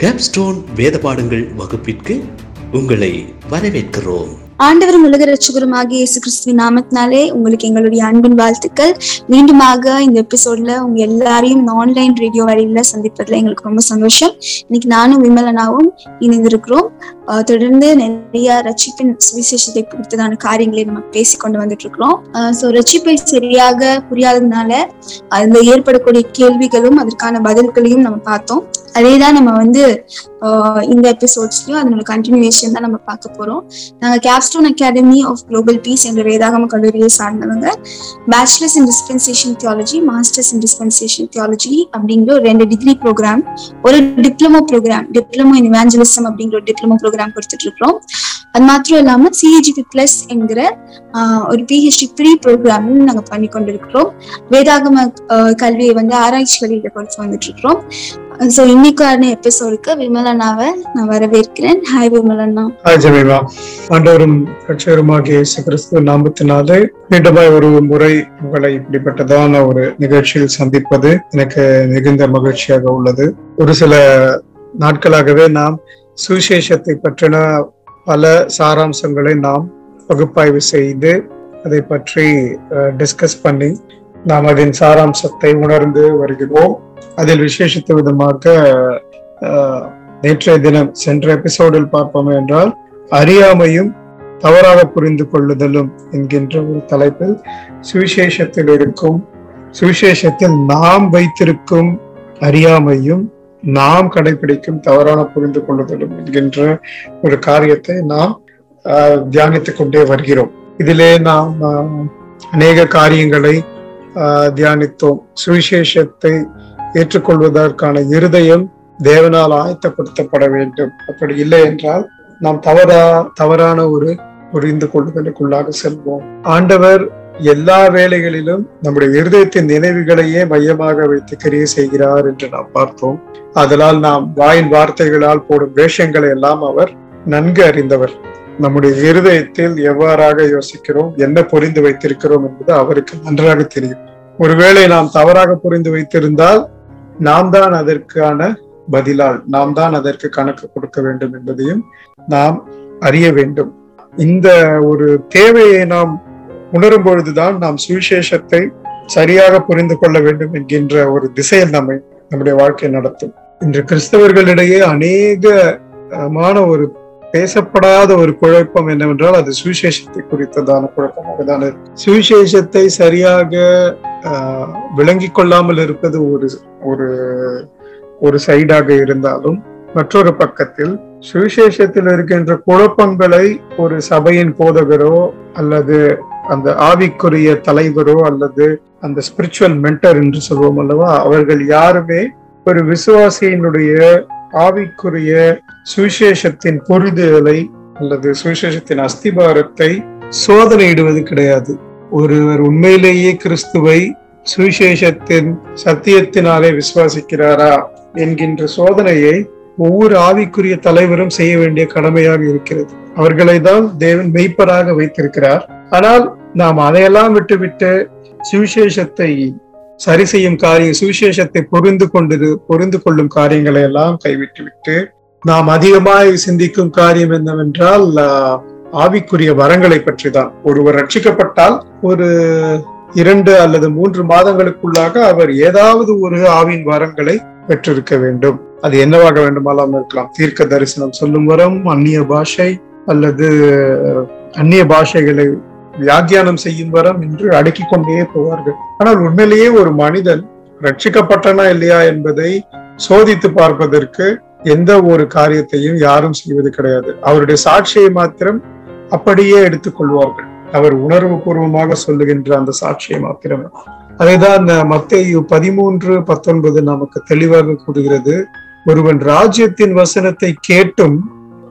Capstone வேத பாடங்கள் வகுப்பிற்கு உங்களை வரவேற்கிறோம். ஆண்டவரும் உலக ரட்சகருமாகிய இயேசு கிறிஸ்துவின் நாமத்தினாலே உங்களுக்கு எங்களுடைய அன்பின் வாழ்த்துக்கள். மீண்டுமாக இந்த எபிசோட்ல உங்க எல்லாரையும் ஆன்லைன் ரேடியோ வழியில சந்திப்பதுல எங்களுக்கு ரொம்ப சந்தோஷம். இன்னைக்கு நானும் விமலனாவும் இணைந்திருக்கிறோம். தொடர்ந்து நிறைய ரட்சிப்பின் சுவிசேஷத்தை குறித்ததான காரியங்களை நம்ம பேசி கொண்டு வந்துட்டு இருக்கிறோம் ஸோ ரட்சிப்பை சரியாக புரியாததுனால அதுல ஏற்படக்கூடிய கேள்விகளும் அதற்கான பதில்களையும் நம்ம பார்த்தோம். அதே தான் நம்ம வந்து இந்த எபிசோட்ஸ்லயும் அதனோட கண்டினியூவேஷன் தான் நம்ம பார்க்க போறோம். நாங்கள் capstone academy of global peace என்ற வேதாகம கல்லூரியை சார்ந்தவங்க bachelors in dispensation theology masters in dispensation theology அப்படிங்கிற ஒரு ரெண்டு டிகிரி ப்ரோக்ராம் ஒரு diploma programme diploma in evangelism அப்படிங்கிற ஒரு டிப்ளமோ ப்ரோக்ராம் கொடுத்துட்டு இருக்கிறோம் அது மாத்திரம் இல்லாம சிஏஜிபி பிளஸ் என்கிற ஒரு பிஹெச்டி ப்ரீ ப்ரோக்ராம் நாங்க பண்ணி கொண்டிருக்கிறோம் வேதாகம கல்வியை வந்து ஆராய்ச்சி வழியில கொடுத்து வந்துட்டு இருக்கிறோம் ஸோ இன்னைக்கான எபிசோடுக்கு விமலனாவை நான் வரவேற்கிறேன். Hi Vimalana hi Jemima. ஆண்டவரும் ரட்சகருமாகிய இயேசு கிறிஸ்துவ நாமத்தினாலே மீண்டுமாய் ஒரு முறை உங்களை இப்படிப்பட்டதான ஒரு நிகழ்ச்சியில் சந்திப்பது எனக்கு மிகுந்த மகிழ்ச்சியாக உள்ளது. ஒரு சில நாட்களாகவே நாம் சுவிசேஷத்தை பற்றின பல சாராம்சங்களை நாம் பகுப்பாய்வு செய்து அதை பற்றி டிஸ்கஸ் பண்ணி நாம் அதன் சாராம்சத்தை உணர்ந்து வருகிறோம். அதில் விசேஷித்த விதமாக நேற்றைய தினம் சென்ற எபிசோடில் பார்ப்போம் என்றால் அறியாமையும் தவறாக புரிந்து கொள்ளுதலும் என்கின்ற ஒரு தலைப்பில் சுவிசேஷத்தில் இருக்கும் சுவிசேஷத்தில் நாம் வைத்திருக்கும் அறியாமையும் நாம் கடைபிடிக்கும் தவறான புரிந்து கொள்ளுதலும் என்கின்ற ஒரு காரியத்தை நாம் ஆஹ், தியானித்துக் கொண்டே வருகிறோம். இதிலே நாம் அநேக காரியங்களை ஆஹ், தியானித்தோம். சுவிசேஷத்தை ஏற்றுக்கொள்வதற்கான இருதயம் தேவனால் ஆயத்தப்படுத்தப்பட வேண்டும். அப்படி இல்லை என்றால் நாம் தவறா தவறான ஒரு புரிந்து கொள்ளுதலுக்குள்ளாக செல்வோம். ஆண்டவர் எல்லா வேளைகளிலும் நம்முடைய இருதயத்தின் நினைவுகளையே மையமாக வைத்து கிரியை செய்கிறார் என்று நாம் பார்த்தோம். அதனால் நாம் வாயின் வார்த்தைகளால் போடும் வேஷங்களை எல்லாம் அவர் நன்கு அறிந்தவர். நம்முடைய இருதயத்தில் எவ்வாறாக யோசிக்கிறோம் என்ன புரிந்து வைத்திருக்கிறோம் என்பது அவருக்கு நன்றாக தெரியும். ஒருவேளை நாம் தவறாக புரிந்து வைத்திருந்தால் நாம் தான் அதற்கான பதிலால் நாம் தான் அதற்கு கணக்கு கொடுக்க வேண்டும் என்பதையும் நாம் அறிய வேண்டும். இந்த ஒரு தேவையை நாம் உணரும் பொழுதுதான் நாம் சுவிசேஷத்தை சரியாக புரிந்து கொள்ள வேண்டும் என்கின்ற ஒரு திசையில் நம்மை நம்முடைய வாழ்க்கை நடத்தும். இன்று கிறிஸ்தவர்களிடையே அநேகமான ஒரு பேசப்படாத ஒரு குழப்பம் என்னவென்றால் அது சுவிசேஷத்தை குறித்ததான குழப்பமாக தான் இருக்கு. சுவிசேஷத்தை சரியாக விளங்கி கொள்ளாமல் இருப்பது ஒரு ஒரு ஒரு சைடாக இருந்தாலும் மற்றொரு பக்கத்தில் சுவிசேஷத்தில் இருக்கின்ற குழப்பங்களை ஒரு சபையின் போதகரோ அல்லது அந்த ஆவிக்குரிய தலைவரோ அல்லது அந்த ஸ்பிரிச்சுவல் மென்டர் என்று சொல்வோம் அல்லவா அவர்கள் யாருமே ஒரு விசுவாசியினுடைய ஆவிக்குரிய சுவிசேஷத்தின் புரிதலை அல்லது சுவிசேஷத்தின் அஸ்திபாரத்தை சோதனையிடுவது கிடையாது. ஒருவர் உண்மையிலேயே கிறிஸ்துவை சுவிசேஷத்தின் சத்தியத்தினாலே விசுவாசிக்கிறாரா என்கின்ற சோதனையை ஒவ்வொரு ஆவிக்குரிய தலைவரும் செய்ய வேண்டிய கடமையாக இருக்கிறது. அவர்களை தான் தேவன் மெய்ப்பராக வைத்திருக்கிறார். ஆனால் நாம் அதையெல்லாம் விட்டுவிட்டு சுவிசேஷத்தை சரி செய்யும் காரியம் சுவிசேஷத்தை புரிந்து கொண்டு பொருந்து கொள்ளும் காரியங்களை எல்லாம் கைவிட்டு விட்டு நாம் அதிகமாய் சிந்திக்கும் காரியம் என்னவென்றால் ஆவிக்குரிய வரங்களை பற்றி தான் ஒருவர் ரட்சிக்கப்பட்டால் ஒரு இரண்டு அல்லது மூன்று மாதங்களுக்குள்ளாக அவர் ஏதாவது ஒரு ஆவின் வரங்களை பெற்றிருக்க வேண்டும். அது என்னவாக வேண்டுமாலாம் இருக்கலாம். தீர்க்க தரிசனம் சொல்லும் வரம் அந்நிய பாஷை அல்லது அந்நிய பாஷைகளை வியாக்கியானம் செய்யும் வரம் என்று அடுக்கி கொண்டே போவார்கள். ஆனால் உண்மையிலேயே ஒரு மனிதன் ரட்சிக்கப்பட்டனா இல்லையா என்பதை சோதித்து பார்ப்பதற்கு எந்த ஒரு காரியத்தையும் யாரும் செய்வது கிடையாது. அவருடைய சாட்சியை மாத்திரம் அப்படியே எடுத்துக்கொள்வார்கள். அவர் உணர்வு பூர்வமாக சொல்லுகின்ற அந்த சாட்சியை மாத்திரமே. அதைதான் மத்திய பதிமூன்று பத்தொன்பது நமக்கு தெளிவாக கூறுகிறது. ஒருவன் ராஜ்யத்தின் வசனத்தை கேட்டும்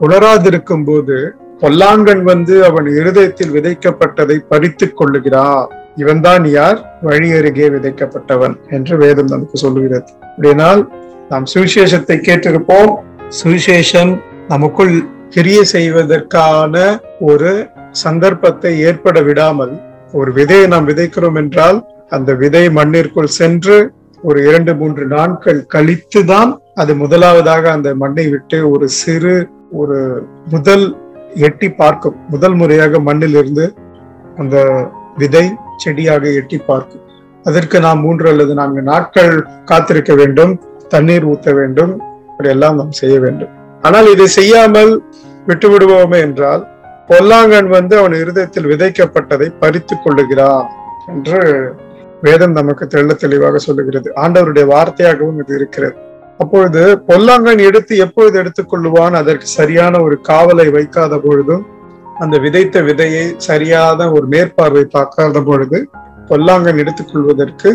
உணராதிருக்கும் போது பொல்லாங்கன் வந்து அவன் இருதயத்தில் விதைக்கப்பட்டதை பறித்துக் கொள்ளுகிறான் இவன்தான் யார்? வழி அருகே விதைக்கப்பட்டவன் என்று வேதம் நமக்கு சொல்லுகிறது. அப்படினால் நாம் சுவிசேஷத்தை கேட்டிருப்போம். சுவிசேஷம் நமக்குள் கிரிய செய்வதற்கான ஒரு சந்தர்ப்பத்தை ஏற்பட விடாமல் ஒரு விதையை நாம் விதைக்கிறோம் என்றால் அந்த விதை மண்ணிற்குள் சென்று ஒரு இரண்டு மூன்று நாட்கள் கழித்துதான் அது முதலாவதாக அந்த மண்ணை விட்டு ஒரு சிறு ஒரு முதல் எட்டி பார்க்கும். முதல் முறையாக மண்ணிலிருந்து அந்த விதை செடியாக எட்டி பார்க்கும். அதற்கு நாம் மூன்று அல்லது நான்கு நாட்கள் காத்திருக்க வேண்டும். தண்ணீர் ஊற்ற வேண்டும். இப்படியெல்லாம் நாம் செய்ய வேண்டும். ஆனால் இதை செய்யாமல் விட்டுவிடுவோமே என்றால் பொல்லாங்கன் வந்து அவன் இருதயத்தில் விதைக்கப்பட்டதை பறித்து கொள்ளுகிறான் என்று வேதம் நமக்கு தெள்ள தெளிவாக சொல்லுகிறது. ஆண்டவருடைய வார்த்தையாகவும் இது இருக்கிறது. அப்பொழுது பொல்லாங்கன் எடுத்து எப்பொழுது எடுத்துக் கொள்ளுவான்? அதற்கு சரியான ஒரு காவலை வைக்காத பொழுதும் அந்த விதைத்த விதையை சரியான ஒரு மேற்பார்வை பார்க்காத பொழுது பொல்லாங்கன் எடுத்துக்கொள்வதற்கு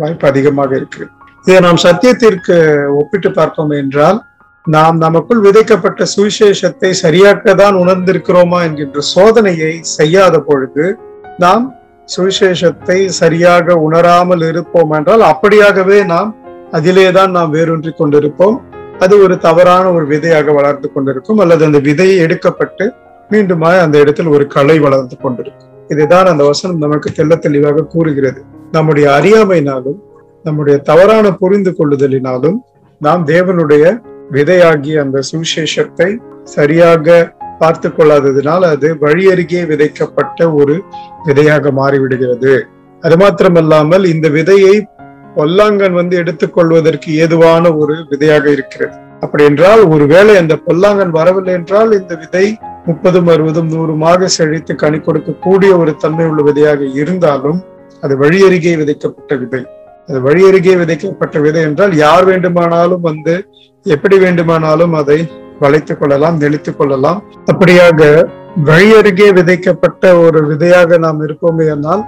வாய்ப்பு அதிகமாக இருக்கு. இதை நாம் சத்தியத்திற்கு ஒப்பிட்டு பார்ப்போம் என்றால் நாம் நமக்குள் விதைக்கப்பட்ட சுவிசேஷத்தை சரியாக தான் உணர்ந்திருக்கிறோமா என்கின்ற சோதனையை செய்யாத பொழுது நாம் சுவிசேஷத்தை சரியாக உணராமல் இருப்போம் என்றால் அப்படியாகவே நாம் அதிலேதான் நாம் வேரூன்றி கொண்டிருப்போம். அது ஒரு தவறான ஒரு விதையாக வளர்ந்து கொண்டிருக்கும். அல்லது அந்த விதையை எடுக்கப்பட்டு மீண்டுமாய் அந்த இடத்தில் ஒரு களை வளர்ந்து கொண்டிருக்கும். இதுதான் அந்த வசனம் நமக்கு தெள்ள தெளிவாக கூறுகிறது. நம்முடைய அறியாமையினாலும் நம்முடைய தவறான புரிந்து கொள்ளுதலினாலும் நாம் தேவனுடைய விதையாகிய அந்த சுவிசேஷத்தை சரியாக பார்த்து கொள்ளாததுனால் அது வழியருகே விதைக்கப்பட்ட ஒரு விதையாக மாறிவிடுகிறது. அது மாத்திரமல்லாமல் இந்த விதையை பொல்லாங்கன் வந்து எடுத்துக்கொள்வதற்கு ஏதுவான ஒரு விதையாக இருக்கிறது. அப்படி என்றால் ஒருவேளை அந்த பொல்லாங்கன் வரவில்லை என்றால் இந்த விதை முப்பதும் அறுபதும் நூறுமாக செழித்து கனி கொடுக்கக்கூடிய ஒரு தன்மை உள்ள விதையாக இருந்தாலும் அது வழியருகே விதைக்கப்பட்ட விதை. அது வழியருகே விதைக்கப்பட்ட விதை என்றால் யார் வேண்டுமானாலும் வந்து எப்படி வேண்டுமானாலும் அதை வளைத்துக் கொள்ளலாம் நெளித்துக் கொள்ளலாம். அப்படியாக வழியருகே விதைக்கப்பட்ட ஒரு விதையாக நாம் இருப்போமே ஆனால்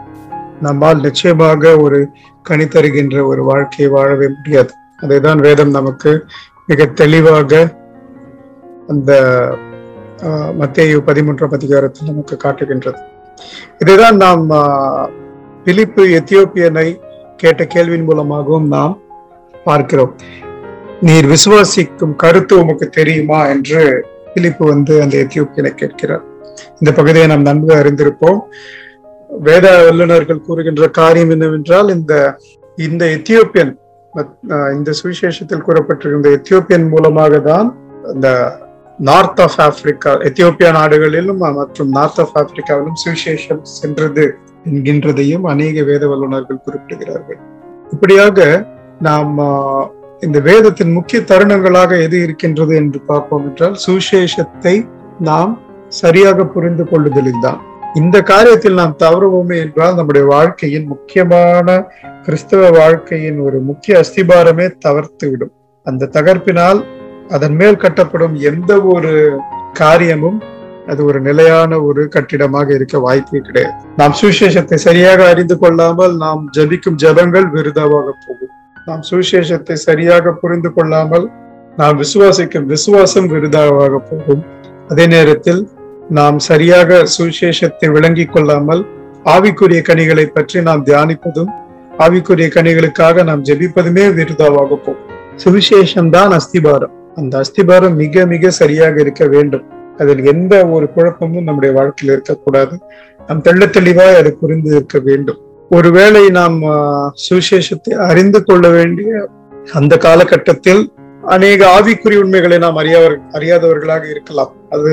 நம்மால் நிச்சயமாக ஒரு கனி தருகின்ற ஒரு வாழ்க்கையை வாழவே முடியாது. அதைதான் வேதம் நமக்கு மிக தெளிவாக அந்த மத்திய பதிமூன்றாம் அதிகாரத்தில் நமக்கு காட்டுகின்றது. இதைதான் நாம் பிலிப்பு எத்தியோப்பியனை கேட்ட கேள்வியின் மூலமாகவும் நாம் பார்க்கிறோம். நீர் விசுவாசிக்கும் கருத்து உமக்கு தெரியுமா என்று பிலிப்பு வந்து அந்த எத்தியோப்பியனை கேட்கிறார். இந்த பகுதியை நாம் நன்கு அறிந்திருப்போம். வேத வல்லுநர்கள் கூறுகின்ற காரியம் என்னவென்றால் இந்த இந்த எத்தியோப்பியன் இந்த சுவிசேஷத்தில் கூறப்பட்டிருக்கின்ற எத்தியோப்பியன் மூலமாக தான் இந்த நார்த் ஆஃப் ஆப்பிரிக்கா எத்தியோப்பியா நாடுகளிலும் மற்றும் நார்த் ஆஃப் ஆப்பிரிக்காவிலும் சுவிசேஷம் சென்றது என்கின்றதையும் அநேக வேத வல்லுநர்கள் குறிப்பிடுகிறார்கள். இப்படியாக நாம் இந்த வேதத்தின் முக்கிய தருணங்களாக எது இருக்கின்றது என்று பார்ப்போம் என்றால் சுவிசேஷத்தை நாம் சரியாக புரிந்து கொள்ளுதலில் தான் இந்த காரியத்தில் நாம் தவறுவோமே என்றால் நம்முடைய வாழ்க்கையின் முக்கியமான கிறிஸ்தவ வாழ்க்கையின் ஒரு முக்கிய அஸ்திபாரமே தவிர்த்துவிடும் அந்த தகர்ப்பினால் அதன் மேல் கட்டப்படும் எந்த ஒரு காரியமும் அது ஒரு நிலையான ஒரு கட்டிடமாக இருக்க வாய்ப்பே கிடையாது. நாம் சுவிசேஷத்தை சரியாக அறிந்து கொள்ளாமல் நாம் ஜபிக்கும் ஜபங்கள் விருதாவாக போகும். நாம் சுவிசேஷத்தை சரியாக புரிந்து கொள்ளாமல் நாம் விசுவாசிக்கும் விசுவாசம் விருதாவாக போகும். அதே நேரத்தில் நாம் சரியாக சுவிசேஷத்தை விளங்கிக் கொள்ளாமல் ஆவிக்குரிய கனிகளை பற்றி நாம் தியானிப்பதும் ஆவிக்குரிய கனிகளுக்காக நாம் ஜெபிப்பதுமே விருதாவாக போகும். சுவிசேஷம் தான் அஸ்திபாரம். அந்த அஸ்திபாரம் மிக மிக சரியாக இருக்க வேண்டும். அதில் எந்த ஒரு குழப்பமும் நம்முடைய வாழ்க்கையில் இருக்கக்கூடாது. நாம் தெள்ள தெளிவாய் அதை புரிந்து இருக்க வேண்டும். ஒருவேளை நாம் சுவிசேஷத்தை அறிந்து கொள்ள வேண்டிய அந்த காலகட்டத்தில் அநேக ஆவிக்குறி உண்மைகளை நாம் அறியாவர் அறியாதவர்களாக இருக்கலாம். அது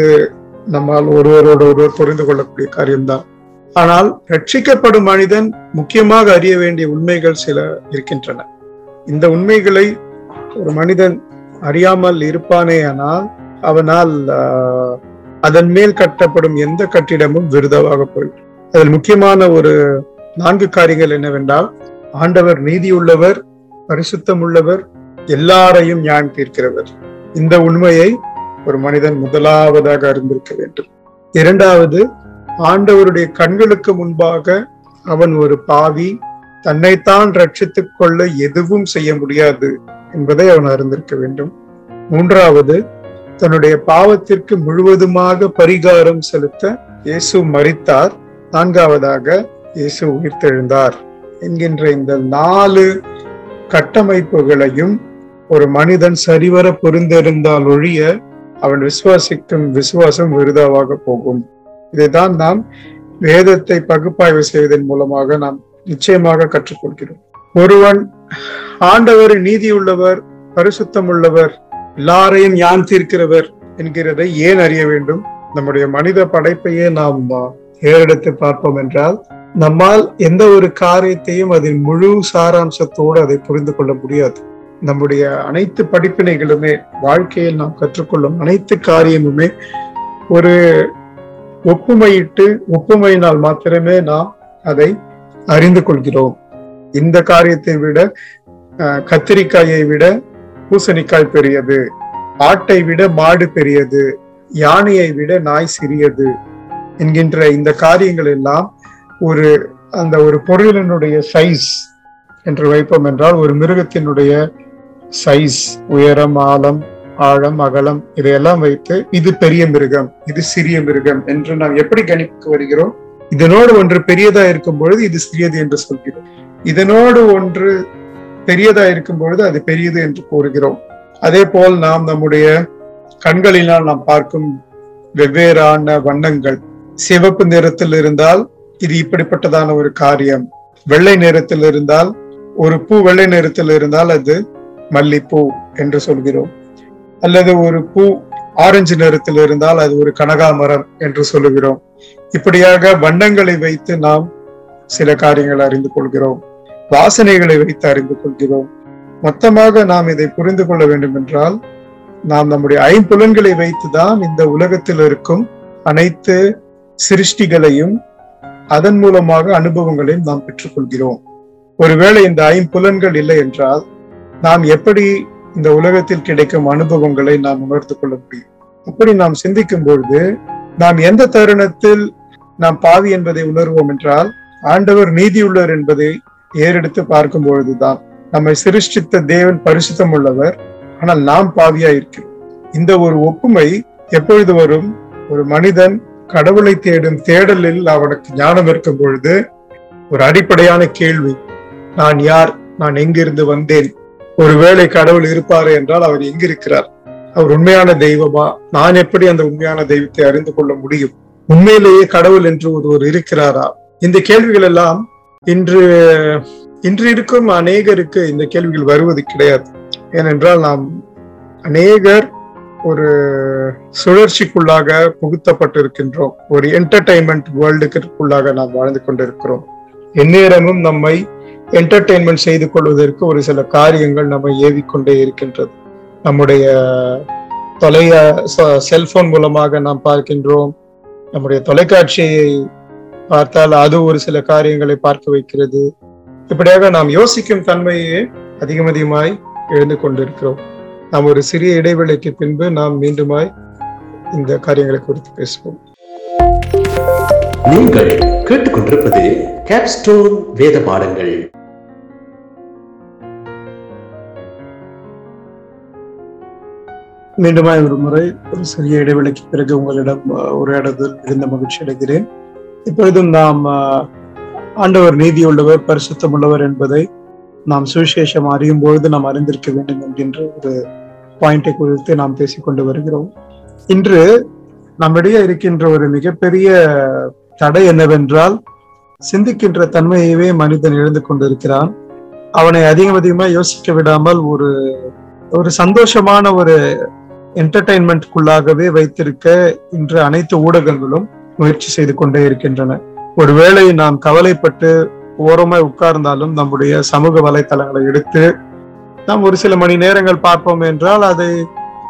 நம்மால் ஒருவரோடு ஒருவர் புரிந்து கொள்ளக்கூடிய காரியம்தான். ஆனால் ரட்சிக்கப்படும் மனிதன் முக்கியமாக அறிய வேண்டிய உண்மைகள் சில இருக்கின்றன. இந்த உண்மைகளை ஒரு மனிதன் அறியாமல் இருப்பானே ஆனால் அவனால் அதன் மேல் கட்டப்படும் எந்த கட்டிடமும் விருதமாக போய்விடும் அதில் முக்கியமான ஒரு நான்கு காரியங்கள் என்னவென்றால் ஆண்டவர் நீதியுள்ளவர் பரிசுத்தம் உள்ளவர் எல்லாரையும் நியாயம் தீர்க்கிறவர். இந்த உண்மையை ஒரு மனிதன் முதலாவதாக அறிந்திருக்க வேண்டும். இரண்டாவது ஆண்டவருடைய கண்களுக்கு முன்பாக அவன் ஒரு பாவி தன்னைத்தான் ரட்சித்துக் கொள்ள எதுவும் செய்ய முடியாது என்பதை அவன் அறிந்திருக்க வேண்டும். மூன்றாவது தன்னுடைய பாவத்திற்கு முழுவதுமாக பரிகாரம் செலுத்த இயேசு மறித்தார் நான்காவதாக இயேசு உயிர்த்தெழுந்தார் என்கின்ற இந்த நாலு கட்டமைப்புகளையும் ஒரு மனிதன் சரிவர பொருந்திருந்தால் ஒழிய அவன் விசுவாசிக்கும் விசுவாசம் விருதாவாக போகும். இதைதான் நாம் வேதத்தை பகுப்பாய்வு செய்வதன் மூலமாக நாம் நிச்சயமாக கற்றுக்கொள்கிறோம். ஒருவன் ஆண்டவர் நீதி உள்ளவர் பரிசுத்தம் உள்ளவர் எல்லாரையும் யான் தீர்க்கிறவர் என்கிறதை ஏன் அறிய வேண்டும்? நம்முடைய மனித படைப்பையே நாம் ஏறெடுத்து பார்ப்போம் என்றால் நம்மால் எந்த ஒரு காரியத்தையும் அதன் முழு சாராம்சத்தோடு அதை புரிந்து கொள்ள முடியாது. நம்முடைய அனைத்து படிப்பினைகளுமே வாழ்க்கையில் நாம் கற்றுக்கொள்ளும் அனைத்து காரியமுமே ஒரு ஒப்புமையிட்டு ஒப்புமையினால் மாத்திரமே நாம் அதை அறிந்து கொள்கிறோம். இந்த காரியத்தை விட கத்திரிக்காயை விட பூசணிக்காய் பெரியது. ஆட்டை விட மாடு பெரியது. யானையை விட நாய் சிறியது. என்கின்ற இந்த காரியங்கள் எல்லாம் ஒரு அந்த ஒரு பொருளினுடைய சைஸ் என்று வைப்போம் என்றால் ஒரு மிருகத்தினுடைய சைஸ் உயரம் ஆழம் ஆழம் அகலம் இதையெல்லாம் வைத்து இது பெரிய மிருகம் இது சிறிய மிருகம் என்று நாம் எப்படி கணிப்புக்கு வருகிறோம்? இதனோடு ஒன்று பெரியதா இருக்கும் பொழுது இது சிறியது என்று சொல்கிறோம். இதனோடு ஒன்று பெரியதா இருக்கும் பொழுது அது பெரியது என்று கூறுகிறோம். அதே போல் நாம் நம்முடைய கண்களினால் நாம் பார்க்கும் வெவ்வேறான வண்ணங்கள். சிவப்பு நிறத்தில் இருந்தால் இது இப்படிப்பட்டதான ஒரு காரியம். வெள்ளை நிறத்தில் இருந்தால் ஒரு பூ வெள்ளை நிறத்தில் இருந்தால் அது மல்லிப்பூ என்று சொல்கிறோம். அல்லது ஒரு பூ ஆரஞ்சு நிறத்தில் இருந்தால் அது ஒரு கனகாமரம் என்று சொல்லுகிறோம் இப்படியாக வண்ணங்களை வைத்து நாம் சில காரியங்களை அறிந்து கொள்கிறோம். வாசனைகளை வைத்து அறிந்து கொள்கிறோம். மொத்தமாக நாம் இதை புரிந்து கொள்ள வேண்டும் என்றால் நாம் நம்முடைய ஐம்புலன்களை வைத்துதான் இந்த உலகத்தில் இருக்கும் அனைத்து சிருஷ்டிகளையும் அதன் மூலமாக அனுபவங்களையும் நாம் பெற்றுக்கொள்கிறோம். ஒருவேளை இந்த ஐம்புலன்கள் இல்லை என்றால் நாம் எப்படி இந்த உலகத்தில் கிடைக்கும் அனுபவங்களை நாம் உணர்ந்து கொள்ள முடியும்? அப்படி நாம் சிந்திக்கும் பொழுது நாம் எந்த தருணத்தில் நாம் பாவி என்பதை உணர்வோம் என்றால் ஆண்டவர் நீதியுள்ளவர் என்பதை ஏறெடுத்து பார்க்கும் பொழுதுதான். நம்மை சிருஷ்டித்த தேவன் பரிசுத்தம் உள்ளவர் ஆனால் நாம் பாவியா இருக்கிறோம். இந்த ஒரு ஒப்புமை எப்பொழுது வரும்? ஒரு மனிதன் கடவுளை தேடும் தேடலில் அவனுக்கு ஞானம் இருக்கும் பொழுது ஒரு அடிப்படையான கேள்வி நான் யார்? நான் எங்கிருந்து வந்தேன்? ஒருவேளை கடவுள் இருப்பார் என்றால் அவர் எங்கிருக்கிறார்? அவர் உண்மையான தெய்வமா? நான் எப்படி அந்த உண்மையான தெய்வத்தை அறிந்து கொள்ள முடியும்? உண்மையிலேயே கடவுள் என்று ஒருவர் இருக்கிறாரா? இந்த கேள்விகள் எல்லாம் இன்று இன்று இருக்கும் அநேகருக்கு இந்த கேள்விகள் வருவது கிடையாது. ஏனென்றால் நாம் அநேகர் ஒரு சுழற்சிக்குள்ளாக புகுத்தப்பட்டிருக்கின்றோம். ஒரு என்டர்டைன்மெண்ட் வேர்ல்டுக்குள்ளாக நாம் வாழ்ந்து கொண்டிருக்கிறோம். எந்நேரமும் நம்மை என்டர்டைன்மெண்ட் செய்து கொள்வதற்கு ஒரு சில காரியங்கள் நம்மை ஏவிக்கொண்டே இருக்கின்றது. நம்முடைய தொலைய செல்போன் மூலமாக நாம் பார்க்கின்றோம். நம்முடைய தொலைக்காட்சியை பார்த்தால் அது ஒரு சில காரியங்களை பார்க்க வைக்கிறது. இப்படியாக நாம் யோசிக்கும் தன்மையே அதிகம் அதிகமாய் எழுந்து கொண்டிருக்கிறோம். நாம் ஒரு சிறிய இடைவேளைக்கு பின்பு நாம் மீண்டுமாய் இந்த காரியங்களை குறித்து பேசுவோம். நீங்கள் கேட்டுக்கொண்டிருப்பது கேப்ஸ்டோன் வேத பாடங்கள். மீண்டுமாய் ஒரு முறை ஒரு சிறிய இடைவெளிக்கு பிறகு உங்களிடம் உரையாடுதல் இருந்த மகிழ்ச்சி அடைகிறேன். இப்பொழுதும் நாம் ஆண்டவர் நீதி உள்ளவர் பரிசுத்தம் உள்ளவர் என்பதை நாம் சுவிசேஷம் அறியும் பொழுது நாம் அறிந்திருக்க வேண்டும் என்கின்ற ஒரு பாயிண்டை குறித்து நாம் பேசிக்கொண்டு வருகிறோம். இன்று நம்மிடையே இருக்கின்ற ஒரு மிகப்பெரிய தடை என்னவென்றால் சிந்திக்கின்ற தன்மையவே மனிதன் எழுந்து கொண்டிருக்கிறான். அவனை அதிகம் அதிகமா யோசிக்க விடாமல் ஒரு ஒரு சந்தோஷமான ஒரு என்டர்டைன்மெண்ட்குள்ளாகவே வைத்திருக்க இன்று அனைத்து ஊடகங்களும் முயற்சி செய்து கொண்டே இருக்கின்றன. ஒருவேளை நாம் கவலைப்பட்டு ஓரமாய் உட்கார்ந்தாலும் நம்முடைய சமூக வலைத்தளங்களை எடுத்து நாம் ஒரு சில மணி நேரங்கள் பார்ப்போம் என்றால் அதை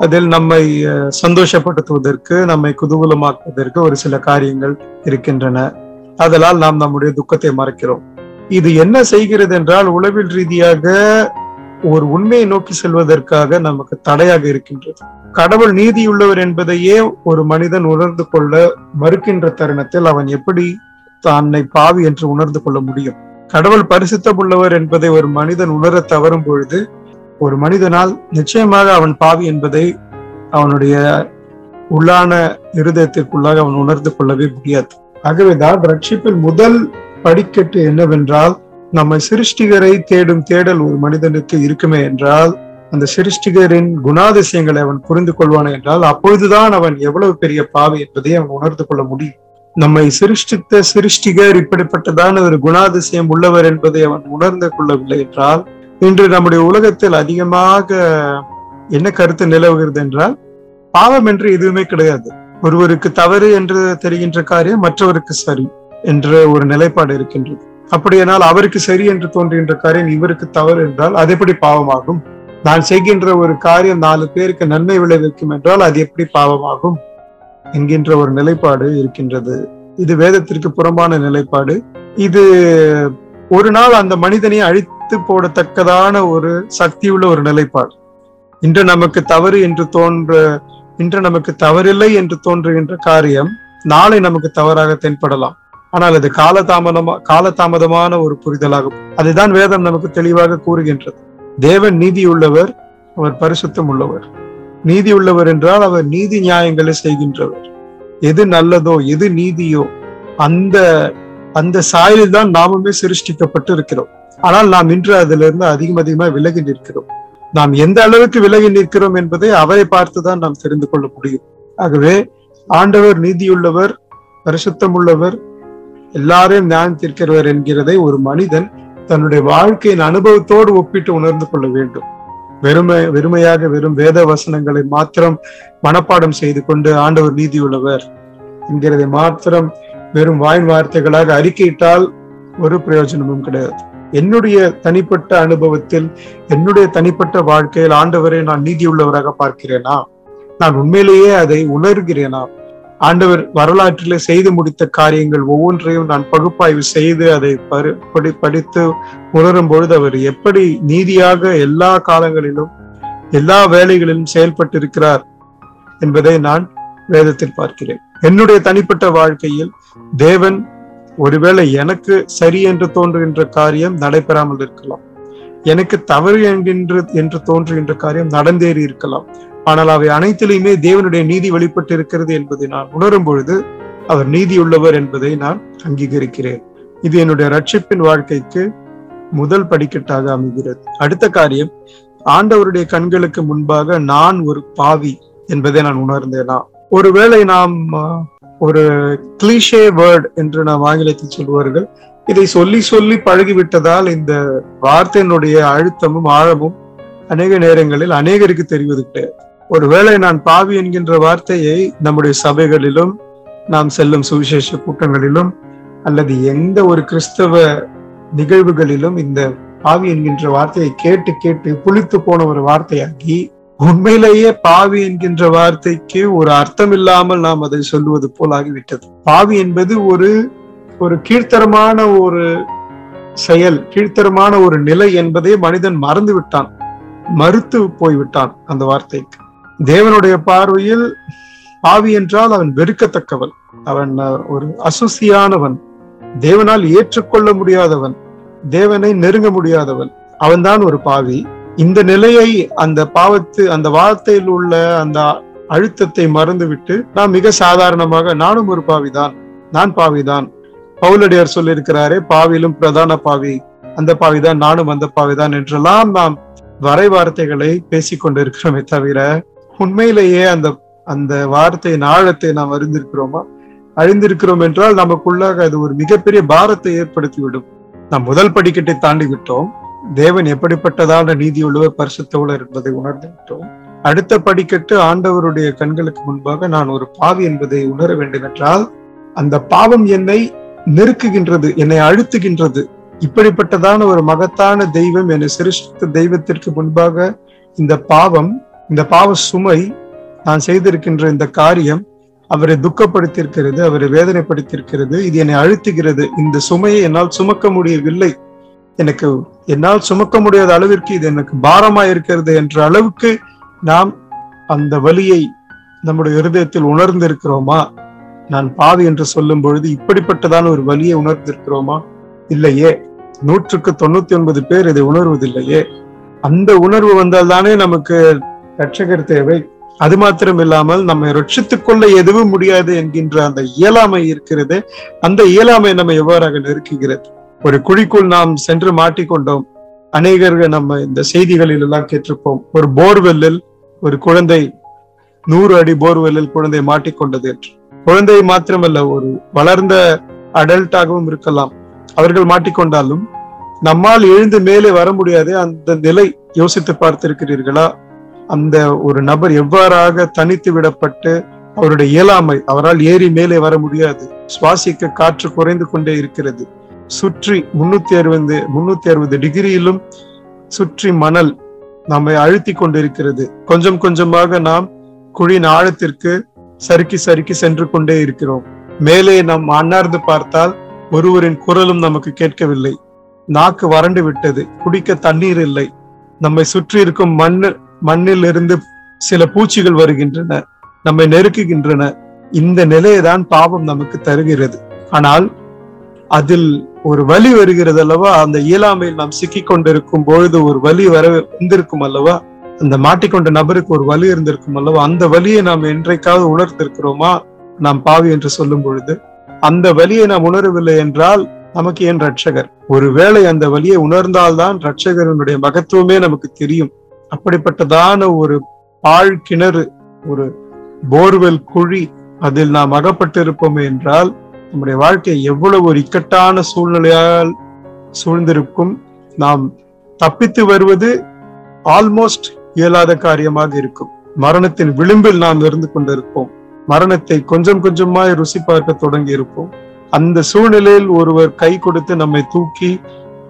அதில் நம்மை சந்தோஷப்படுத்துவதற்கு நம்மை குதூகலமாக்குவதற்கு ஒரு சில காரியங்கள் இருக்கின்றன. அதனால் நாம் நம்முடைய துக்கத்தை மறக்கிறோம். இது என்ன செய்கிறது என்றால் உளவில் ரீதியாக ஒரு உண்மையை நோக்கி செல்வதற்காக நமக்கு தடையாக இருக்கின்றது. கடவுள் நீதியுள்ளவர் என்பதையே ஒரு மனிதன் உணர்ந்து கொள்ள மறுக்கின்ற தருணத்தில் அவன் எப்படி தன்னை பாவி என்று உணர்ந்து கொள்ள முடியும்? கடவுள் பரிசுத்தம் உள்ளவர் என்பதை ஒரு மனிதன் உணர தவறும் பொழுது ஒரு மனிதனால் நிச்சயமாக அவன் பாவி என்பதை அவனுடைய உள்ளான இருதயத்திற்குள்ளாக அவன் உணர்ந்து கொள்ளவே முடியாது. ஆகவேதான் ரட்சிப்பின் முதல் படிக்கட்டு என்னவென்றால் நம்ம சிருஷ்டிகரை தேடும் தேடல் ஒரு மனிதனுக்கு இருக்குமே என்றால் அந்த சிருஷ்டிகரின் குணாதிசயங்களை அவன் புரிந்து கொள்வான் என்றால் அப்பொழுதுதான் அவன் எவ்வளவு பெரிய பாவி என்பதை அவன் உணர்ந்து கொள்ள முடியும். நம்மை சிருஷ்டித்த சிருஷ்டிகர் இப்படிப்பட்டதான ஒரு குணாதிசயம் உள்ளவர் என்பதை அவன் உணர்ந்து கொள்ளவில்லை என்றால் இன்று நம்முடைய உலகத்தில் அதிகமாக என்ன கருத்து நிலவுகிறது என்றால் பாவம் என்று எதுவுமே கிடையாது. ஒருவருக்கு தவறு என்று தெரிகின்ற காரியம் மற்றவருக்கு சரி என்ற ஒரு நிலைப்பாடு இருக்கின்றது. அப்படியானால் அவருக்கு சரி என்று தோன்றுகின்ற காரியம் இவருக்கு தவறு என்றால் அது எப்படி பாவமாகும்? நான் செய்கின்ற ஒரு காரியம் நாலு பேருக்கு நன்மை விளைவிக்கும் என்றால் அது எப்படி பாவமாகும்? என்கின்ற ஒரு நிலைப்பாடு இருக்கின்றது. இது வேதத்திற்கு புறம்பான நிலைப்பாடு. இது ஒரு நாள் அந்த மனிதனை அழித்து போடத்தக்கதான ஒரு சக்தியுள்ள ஒரு நிலைப்பாடு. இன்று நமக்கு தவறு என்று தோன்ற இன்று நமக்கு தவறில்லை என்று தோன்றுகின்ற காரியம் நாளை நமக்கு தவறாக தென்படலாம். ஆனால் அது காலதாமதமா காலதாமதமான ஒரு புரிதலாகும். அதுதான் வேதம் நமக்கு தெளிவாக கூறுகின்றது. தேவன் நீதி உள்ளவர் அவர் பரிசுத்தம் உள்ளவர். நீதி உள்ளவர் என்றால் அவர் நீதி நியாயங்களை செய்கின்றவர். எது நல்லதோ எது நீதியோ அந்த அந்த சாயலில் தான் நாமுமே சிருஷ்டிக்கப்பட்டு இருக்கிறோம். ஆனால் நாம் இன்று அதிலிருந்து அதிகம் அதிகமா விலகி நிற்கிறோம். நாம் எந்த அளவுக்கு விலகி நிற்கிறோம் என்பதை அவரை பார்த்துதான் நாம் தெரிந்து கொள்ள முடியும். ஆகவே ஆண்டவர் நீதியுள்ளவர் பரிசுத்தம் உள்ளவர் எல்லாரையும் நியாயம் தீர்க்கிறவர் என்கிறதை ஒரு மனிதன் தன்னுடைய வாழ்க்கையின் அனுபவத்தோடு ஒப்பிட்டு உணர்ந்து கொள்ள வேண்டும். வெறுமை வெறுமையாக வெறும் வேத வசனங்களை மாத்திரம் மனப்பாடம் செய்து கொண்டு ஆண்டவர் நீதியுள்ளவர் என்கிறதை மாத்திரம் வெறும் வாய் வார்த்தைகளாக அறிக்கையிட்டால் ஒரு பிரயோஜனமும் கிடையாது. என்னுடைய தனிப்பட்ட அனுபவத்தில் என்னுடைய தனிப்பட்ட வாழ்க்கையில் ஆண்டவரை நான் நீதி உள்ளவராக பார்க்கிறேனா? நான் உண்மையிலேயே அதை உணர்கிறேனா? ஆண்டவர் வரலாற்றிலே செய்து முடித்த காரியங்கள் ஒவ்வொன்றையும் நான் பகுப்பாய்வு செய்து அதை படி படித்து உணரும் பொழுது அவர் எப்படி நீதியாக எல்லா காலங்களிலும் எல்லா வேலைகளிலும் செயல்பட்டிருக்கிறார் என்பதை நான் வேதத்தில் பார்க்கிறேன். என்னுடைய தனிப்பட்ட வாழ்க்கையில் தேவன் ஒருவேளை எனக்கு சரி என்று தோன்றுகின்ற காரியம் நடைபெறாமல் இருக்கலாம். எனக்கு தவறு என்கின்ற என்று தோன்றுகின்ற காரியம் நடந்தேறி இருக்கலாம். ஆனால் அவை அனைத்திலையுமே தேவனுடைய நீதி வெளிப்பட்டு இருக்கிறது என்பதை நான் உணரும் பொழுது அவர் நீதி உள்ளவர் என்பதை நான் அங்கீகரிக்கிறேன். இது என்னுடைய ரட்சிப்பின் வாழ்க்கைக்கு முதல் படிக்கட்டாக அமைகிறது. அடுத்த காரியம் ஆண்டவருடைய கண்களுக்கு முன்பாக நான் ஒரு பாவி என்பதை நான் உணர்ந்தேனா? ஒருவேளை நாம் ஒரு கிளீஷே வேர்ட் என்று நாம் ஆங்கிலத்தில் சொல்வார்கள் இதை சொல்லி சொல்லி பழகிவிட்டதால் இந்த வார்த்தையினுடைய அழுத்தமும் ஆழமும் அநேக நேரங்களில் அநேகருக்கு தெரிவது கிடையாது. ஒருவேளை நான் பாவி என்கின்ற வார்த்தையை நம்முடைய சபைகளிலும் நாம் செல்லும் சுவிசேஷ கூட்டங்களிலும் அல்லது எந்த ஒரு கிறிஸ்தவ நிகழ்வுகளிலும் இந்த பாவி என்கின்ற வார்த்தையை கேட்டு கேட்டு புளித்து போன ஒரு வார்த்தையாகி உண்மையிலேயே பாவி என்கின்ற வார்த்தைக்கு ஒரு அர்த்தம் இல்லாமல் நாம் அதை சொல்லுவது போல் ஆகிவிட்டது. பாவி என்பது ஒரு ஒரு கீழ்த்தரமான ஒரு செயல் கீழ்த்தரமான ஒரு நிலை என்பதை மனிதன் மறந்து விட்டான். மறுத்து போய்விட்டான் அந்த வார்த்தைக்கு. தேவனுடைய பார்வையில் பாவி என்றால் அவன் வெறுக்கத்தக்கவன். அவன் ஒரு அசுசியானவன். தேவனால் ஏற்றுக்கொள்ள முடியாதவன். தேவனை நெருங்க முடியாதவன். அவன்தான் ஒரு பாவி. இந்த நிலையை அந்த பாவத்து அந்த வார்த்தையில் உள்ள அந்த அழுத்தத்தை மறந்துவிட்டு நான் மிக சாதாரணமாக நானும் ஒரு பாவிதான் நான் பாவிதான். பவுலடியார் சொல்லியிருக்கிறாரே பாவிலும் பிரதான பாவி அந்த பாவிதான் நானும் அந்த பாவிதான் என்றெல்லாம் நாம் வரை வார்த்தைகளை பேசிக் கொண்டிருக்கிறோமே தவிர உண்மையிலேயே அந்த அந்த வார்த்தையின் ஆழத்தை நாம் அறிந்திருக்கிறோமா? அழிந்திருக்கிறோம் என்றால் நமக்குள்ளாக அது ஒரு மிகப்பெரிய பாரத்தை ஏற்படுத்திவிடும். நாம் முதல் படிக்கட்டை தாண்டி விட்டோம் தேவன் எப்படிப்பட்டதான நீதியுள்ளவர் பரிசுத்தவுளர் என்பதை உணர்ந்து விட்டோம் அடுத்த படிக்கட்டு ஆண்டவருடைய கண்களுக்கு முன்பாக நான் ஒரு பாவி என்பதை உணர வேண்டும் என்றால் அந்த பாவம் என்னை நெருக்குகின்றது என்னை அழுத்துகின்றது. இப்படிப்பட்டதான ஒரு மகத்தான தெய்வம் என்னை சிருஷ்டித்த தெய்வத்திற்கு முன்பாக இந்த பாவம் இந்த பாவ சுமை நான் செய்திருக்கின்ற இந்த காரியம் அவரை துக்கப்படுத்தியிருக்கிறது அவரை வேதனைப்படுத்தியிருக்கிறது இது என்னை அழுத்துகிறது. இந்த சுமையை என்னால் சுமக்க முடியவில்லை. எனக்கு என்னால் சுமக்க முடியாத அளவிற்கு இது எனக்கு பாரமா இருக்கிறது என்ற அளவுக்கு நாம் அந்த வலியை நம்முடைய இருதயத்தில் உணர்ந்திருக்கிறோமா? நான் பாவி என்று சொல்லும் பொழுது இப்படிப்பட்டதான ஒரு வலியை உணர்ந்திருக்கிறோமா? இல்லையே. நூற்றுக்கு தொண்ணூத்தி ஒன்பது பேர் இதை உணர்வதில்லையே. அந்த உணர்வு வந்தால் தானே நமக்கு ரட்சகர் தேவை. அது மாத்திரம் இல்லாமல் நம்மை ரட்சித்துக் கொள்ள எதுவும் முடியாது என்கின்ற அந்த இயலாமை இருக்கிறது. அந்த இயலாமை நம்ம எவ்வாறாக நெருக்குகிறது? ஒரு குழிக்குள் நாம் சென்று மாட்டிக்கொண்டோம். அநேகர்கள் நம்ம இந்த செய்திகளில் எல்லாம் கேட்டிருப்போம். ஒரு போர்வெல்லில் ஒரு குழந்தை நூறு அடி போர்வெல்லில் குழந்தை மாட்டிக்கொண்டது என்று. குழந்தை மாத்திரமல்ல ஒரு வளர்ந்த அடல்ட்டாகவும் இருக்கலாம். அவர்கள் மாட்டிக்கொண்டாலும் நம்மால் எழுந்து மேலே வர முடியாது அந்த நிலை யோசித்து பார்த்திருக்கிறீர்களா? அந்த ஒரு நபர் எவ்வாறாக தனித்து விடப்பட்டு அவருடைய இயலாமை அவரால் ஏறி மேலே வர முடியாது. சுவாசிக்க காற்று குறைந்து கொண்டே இருக்கிறது. சுற்றி முன்னூத்தி அறுபது முன்னூத்தி அறுபது டிகிரியிலும் சுற்றி மணல் நம்மை அழுத்தி கொண்டிருக்கிறது. கொஞ்சம் கொஞ்சமாக நாம் குழியின் ஆழத்திற்கு சறுக்கி சறுக்கி சென்று கொண்டே இருக்கிறோம். மேலே நாம் அன்னார்ந்து பார்த்தால் ஒருவரின் குரலும் நமக்கு கேட்கவில்லை. நாக்கு வறண்டு விட்டது. குடிக்க தண்ணீர் இல்லை. நம்மை சுற்றி இருக்கும் மண்ணு மண்ணில் இருந்து சில பூச்சிகள் வருகின்றன. நம்மை நெருக்குகின்றன. இந்த நிலையை தான் பாவம் நமக்கு தருகிறது. ஆனால் அதில் ஒரு வலி வருகிறது அல்லவா? அந்த இயலாமையில் நாம் சிக்கி கொண்டிருக்கும் பொழுது ஒரு வலி வர வந்திருக்கும் அல்லவா? அந்த மாட்டிக்கொண்ட நபருக்கு ஒரு வலி இருந்திருக்கும் அல்லவா? அந்த வலியை நாம் என்றைக்காவது உணர்ந்திருக்கிறோமா? நாம் பாவி என்று சொல்லும் பொழுது அந்த வலியை நாம் உணரவில்லை என்றால் நமக்கு ஏன் ரட்சகர் ஒருவேளை அந்த வழியை உணர்ந்தால்தான் ரட்சகரனுடைய மகத்துவமே நமக்கு தெரியும். அப்படிப்பட்டதான ஒரு பாழ் கிணறு ஒரு போர்வெல் குழி அதில் நாம் அகப்பட்டிருப்போமே என்றால் நம்முடைய வாழ்க்கை எவ்வளவு ஒரு இக்கட்டான சூழ்நிலையால் சூழ்ந்திருக்கும் நாம் தப்பித்து வருவது ஆல்மோஸ்ட் இயலாத காரியமாக இருக்கும். மரணத்தின் விளிம்பில் நாம் இருந்து கொண்டிருப்போம். மரணத்தை கொஞ்சம் கொஞ்சமாய் ருசி பார்க்க தொடங்கி இருப்போம் அந்த சூழ்நிலையில் ஒருவர் கை கொடுத்து நம்மை தூக்கி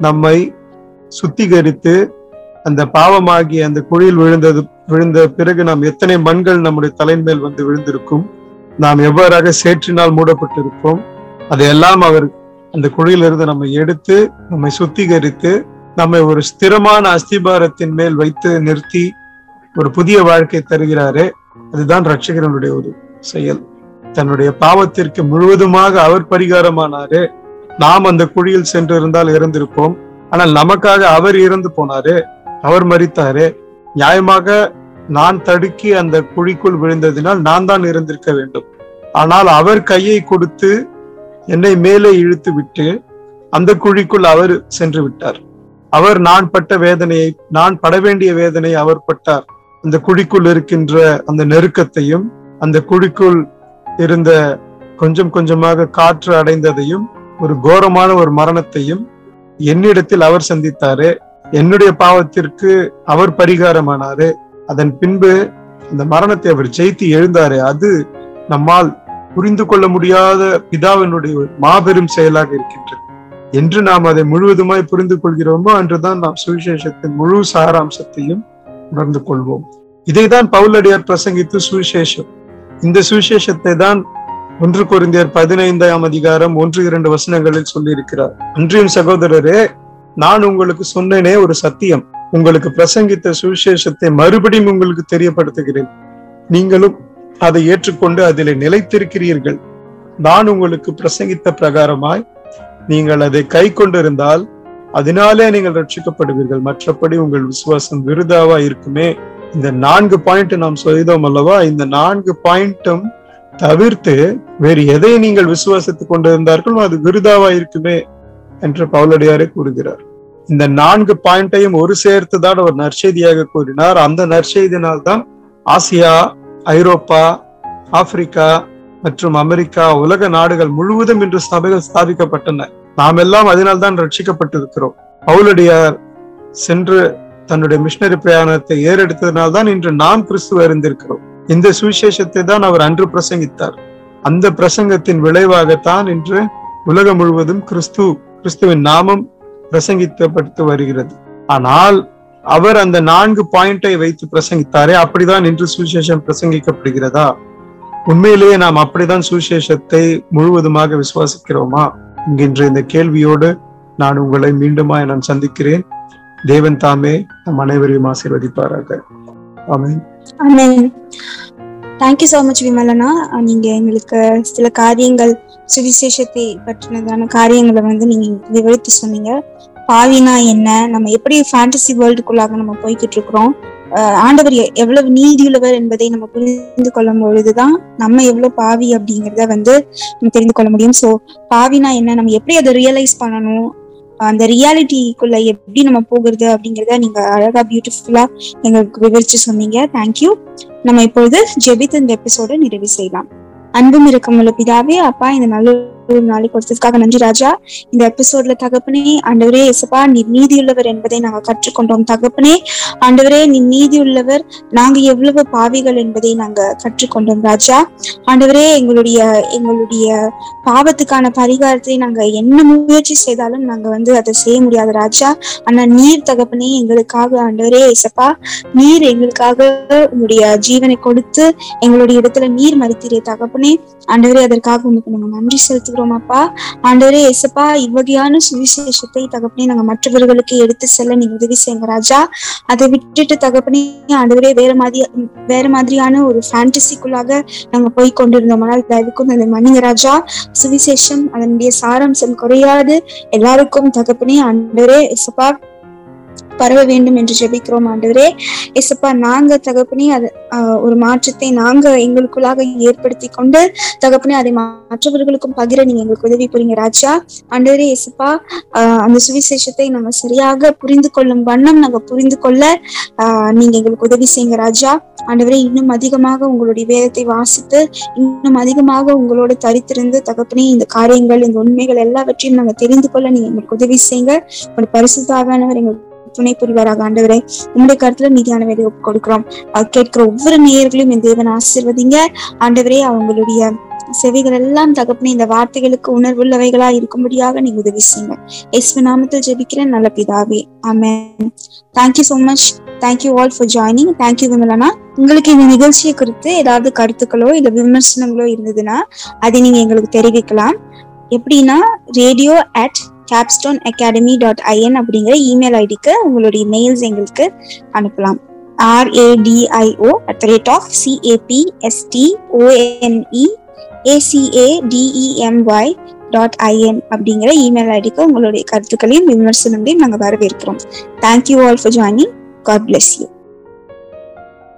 நம்மை சுத்திகரித்து அந்த பாவமாகி அந்த குழியில் விழுந்தது விழுந்த பிறகு நாம் எத்தனை மண்கள் நம்முடைய தலைமேல் வந்து விழுந்திருக்கும் நாம் எவ்வாறாக சேற்றினால் மூடப்பட்டிருப்போம். அதையெல்லாம் அவர் அந்த குழியிலிருந்து நம்மை எடுத்து நம்மை சுத்திகரித்து நம்மை ஒரு ஸ்திரமான அஸ்திபாரத்தின் மேல் வைத்து நிறுத்தி ஒரு புதிய வாழ்க்கை தருகிறாரே அதுதான் ரட்சகரனுடைய ஒரு செயல். தன்னுடைய பாவத்திற்கு முழுவதுமாக அவர் பரிகாரமானாரு. நாம் அந்த குழியில் சென்று இருந்தால் இறந்திருப்போம். ஆனால் நமக்காக அவர் இறந்து போனாரு அவர் மறித்தாரு நியாயமாக நான் தடுக்கி அந்த குழிக்குள் விழுந்ததினால் நான் தான் இருந்திருக்க வேண்டும். ஆனால் அவர் கையை கொடுத்து என்னை மேலே இழுத்து விட்டு அந்த குழிக்குள் அவர் சென்று விட்டார். அவர் நான் பட்ட வேதனையை நான் பட வேண்டிய வேதனை அவர் பட்டார். அந்த குழிக்குள் இருக்கின்ற அந்த நெருக்கத்தையும் அந்த குழிக்குள் இருந்த கொஞ்சம் கொஞ்சமாக காற்று அடைந்ததையும் ஒரு கோரமான ஒரு மரணத்தையும் என்னிடத்தில் அவர் சந்தித்தாரு. என்னுடைய பாவத்திற்கு அவர் பரிகாரமானாரு. அதன் பின்பு அந்த மரணத்தை அவர் ஜெயித்து எழுந்தாரு. அது நம்மால் புரிந்து கொள்ள முடியாத பிதாவினுடைய மாபெரும் செயலாக இருக்கின்றது. என்று நாம் அதை முழுவதுமாய் புரிந்து கொள்கிறோமோ அன்றுதான் நாம் சுவிசேஷத்தின் முழு சாராம்சத்தையும் உணர்ந்து கொள்வோம். இதைதான் பவுலடியார் பிரசங்கித்து சுவிசேஷம். இந்த சுவிசேஷத்தை தான் ஒன்று கொரிந்தியர் பதினைந்தாம் அதிகாரம் ஒன்று இரண்டு வசனங்களில் சொல்லியிருக்கிறார். அன்றியும் சகோதரரே நான் உங்களுக்கு சொன்னேனே ஒரு சத்தியம். உங்களுக்கு பிரசங்கித்த சுவிசேஷத்தை மறுபடியும் உங்களுக்கு தெரியப்படுத்துகிறேன். நீங்களும் அதை ஏற்றுக்கொண்டு அதிலே நிலைத்திருக்கிறீர்கள். நான் உங்களுக்கு பிரசங்கித்த பிரகாரமாய் நீங்கள் அதை கை கொண்டிருந்தால் அதனாலே நீங்கள் ரட்சிக்கப்படுவீர்கள். மற்றபடி உங்கள் விசுவாசம் விருதாவா இருக்குமே. இந்த நான்கு பாயிண்ட் நாம் செய்தோம் அல்லவா? இந்த நான்கு பாயிண்ட்டும் தவிர்த்து வேறு எதை நீங்கள் விசுவாசித்துக் கொண்டிருந்தார்களோ அது விருதாவா இருக்குமே என்று பவுலடியாரே கூறுகிறார். இந்த நான்கு பாயிண்டையும் ஒரு சேர்த்து தான் அவர் நற்செய்தியாக கூறினார். அந்த நற்செய்தினால் தான் ஆசியா ஐரோப்பா ஆப்பிரிக்கா மற்றும் அமெரிக்கா உலக நாடுகள் முழுவதும் இன்று சபைகள் ஸ்தாபிக்கப்பட்டன. நாம் எல்லாம் அதனால் தான் ரட்சிக்கப்பட்டிருக்கிறோம். பவுலடியார் சென்று தன்னுடைய மிஷினரி பிரயாணத்தை ஏறெடுத்ததினால் தான் இன்று நாம் கிறிஸ்துவ அறிந்திருக்கிறோம். இந்த சுவிசேஷத்தை தான் அவர் அன்று பிரசங்கித்தார். அந்த பிரசங்கத்தின் விளைவாகத்தான் இன்று உலகம் முழுவதும் கிறிஸ்து கிறிஸ்துவின் நாமம் பிரசங்கிக்கப்பட்டு வருகிறது. ஆனால் அவர் அந்த நான்கு பாயிண்டை வைத்து பிரசங்கித்தாரே அப்படிதான் இன்று சுவிசேஷம் பிரசங்கிக்கப்படுகிறதா? உண்மையிலேயே நாம் அப்படிதான் சுவிசேஷத்தை முழுவதுமாக விசுவாசிக்கிறோமா? என்கின்ற இந்த கேள்வியோடு நான் உங்களை மீண்டுமாய் நான் சந்திக்கிறேன். தேவன் தாமே நம் அனைவரையும் ஆசீர்வதிப்பாராக. ஆமென். ஆமென். Thank you so much Vimalana. நீங்க எங்களுக்கு சில காரியங்கள் சுவிசேஷத்தை பற்றினதான காரியங்களை வந்து நீங்க விவரித்து சொன்னீங்க. பாவினா என்ன? நம்ம எப்படி ஃபேண்டசி வேர்ல்டுக்குள்ளாக நம்ம போய்கிட்டு இருக்கிறோம் ஆண்டவர் எவ்வளவு நீதியுள்ளவர் என்பதை நம்ம புரிந்து கொள்ளும் பொழுதுதான் நம்ம எவ்வளவு பாவி அப்படிங்கிறத வந்து நம்ம தெரிந்து கொள்ள முடியும். சோ பாவினா என்ன? நம்ம எப்படி அதை ரியலைஸ் பண்ணணும்? அந்த ரியாலிட்டிக்குள்ள எப்படி நம்ம போகிறது அப்படிங்கிறத நீங்க அழகா பியூட்டிஃபுல்லா எங்களுக்கு விவரிச்சு சொன்னீங்க. தேங்க்யூ நம்ம இப்பொழுது ஜெபித் இந்த எபிசோட நிறைவு செய்யலாம். அன்பும் இருக்கமுள்ள பிதாவே அப்பா இந்த நல்ல ஒரு நாளை கொடுத்ததுக்காக நன்றி ராஜா. இந்த எபிசோட்ல தகப்பனே ஆண்டவரே இசப்பா நீ நீதியுள்ளவர் என்பதை நாங்க கற்றுக்கொண்டோம். தகப்பனே ஆண்டவரே நீ நீதியுள்ளவர் நாங்க எவ்வளவு பாவிகள் என்பதை நாங்க கற்றுக்கொண்டோம் ராஜா. ஆண்டவரே எங்களுடைய எங்களுடைய பாவத்துக்கான பரிகாரத்தை நாங்க என்ன முயற்சி செய்தாலும் நாங்க வந்து அதை செய்ய முடியாது ராஜா. ஆனா நீர் தகப்பனே எங்களுக்காக ஆண்டவரே இசப்பா நீர் எங்களுக்காக உங்களுடைய ஜீவனை கொடுத்து எங்களுடைய இடத்துல நீர் மறித்தீரே தகப்பனே. ஆண்டவரே அதற்காக உங்களுக்கு நாங்க நன்றி செலுத்துகிறோம். அப்பா ஆண்டரே எசப்பா இவ்வகையான சுவிசேஷத்தை தகப்பனே நாங்க மற்றவர்களுக்கு எடுத்து செல்ல நீங்க உதவி செய்யுங்க ராஜா. அதை விட்டுட்டு தகப்பனே ஆண்டவரே வேற மாதிரி வேற மாதிரியான ஒரு ஃபேண்டசிக்குள்ளாக நாங்க போய் கொண்டிருந்தோம்னால் தயவுக்கும் அதை மன்னிங்க ராஜா. சுவிசேஷம் அதனுடைய சாராம்சம் குறையாது. எல்லாருக்கும் தகப்பனே ஆண்டரே எசப்பா பரவ வேண்டும் என்று ஜெபிக்கிறோம் ஆண்டவரே. எசப்பா நாங்க தகப்பனே அது ஒரு மாற்றத்தை நாங்க எங்களுக்குள்ளாக ஏற்படுத்தி கொண்டு தகப்பனே அதை மற்றவர்களுக்கும் பகிர நீங்க எங்களுக்கு உதவி புரியுங்க ராஜா. ஆண்டவரே எசப்பா அந்த சுவிசேஷத்தை நம்ம சரியாக புரிந்து கொள்ளும் வண்ணம் நாங்க புரிந்து கொள்ள ஆஹ், நீங்க எங்களுக்கு உதவி செய்யுங்க ராஜா. ஆண்டவரே இன்னும் அதிகமாக உங்களுடைய வேதத்தை வாசித்து இன்னும் அதிகமாக உங்களோட தரித்திருந்து தகப்பனே இந்த காரியங்கள் இந்த உண்மைகள் எல்லாவற்றையும் நாங்க தெரிந்து கொள்ள நீங்க எங்களுக்கு உதவி செய்யுங்க. ஒரு பரிசுத்தாவானவர் எங்களுக்கு துணை புரிவாராக ஆண்டவரே. உங்களுடைய கருத்துல மீதியான வேலை ஒப்பு கொடுக்கிறோம் கேட்கிற ஒவ்வொரு நேயர்களையும் என் தேவன் ஆசீர்வதிங்க. ஆண்டவரே அவங்களுடைய செவிகள் எல்லாம் தகப்பனே இந்த வார்த்தைகளுக்கு உணர்வுள்ளவைகளா இருக்கும்படியாக நீங்க உதவி செய்யுங்க. இயேசு நாமத்தில் ஜெபிக்கிறேன். நல்ல பிதாவே. ஆமென். Thank you so much thank you all for joining thank you Vimalana. உங்களுக்கு இந்த நிகழ்ச்சியை குறித்து ஏதாவது கருத்துக்களோ இல்ல விமர்சனங்களோ இருந்ததுன்னா அதை நீங்க எங்களுக்கு தெரிவிக்கலாம். எப்படின்னா radio at capstone academy dot IN அப்படிங்கிற இமெயில் ஐடிக்கு உங்களுடைய மெயில்ஸ் எங்களுக்கு அனுப்பலாம். RADIO at the rate of CAPST ONE ACADEMY dot IN அப்படிங்கிற இமெயில் ஐடிக்கு உங்களுடைய கருத்துக்களையும் விமர்சனங்களையும் நாங்கள் வரவேற்கிறோம். Thank you all for joining God bless you